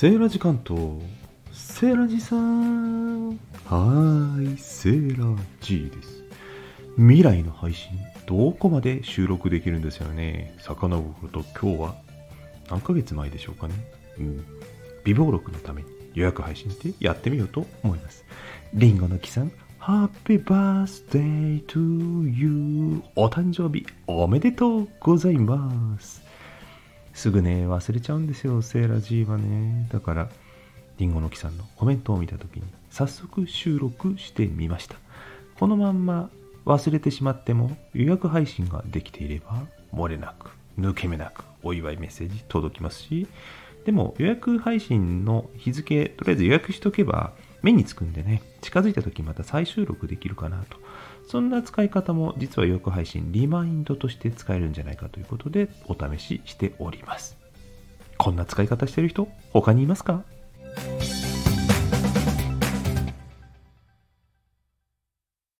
セーラジ関東セーラジさんはいセーラジです。未来の配信どこまで収録できるんですよね？遡ると今日は何ヶ月前でしょうかね？うん。微暴録のために予約配信してやってみようと思います。リンゴの木さんハッピーバースデートゥーユーお誕生日おめでとうございます。すぐね、忘れちゃうんですよ、セーラ G はね。だから、リンゴの木さんのコメントを見たときに、早速収録してみました。このまんま忘れてしまっても、予約配信ができていれば、漏れなく、抜け目なく、お祝いメッセージ届きますし、でも予約配信の日付、とりあえず予約しとけば、目につくんでね、近づいた時また再収録できるかなと。そんな使い方も実は予約配信リマインドとして使えるんじゃないかということでお試ししております。こんな使い方してる人他にいますか？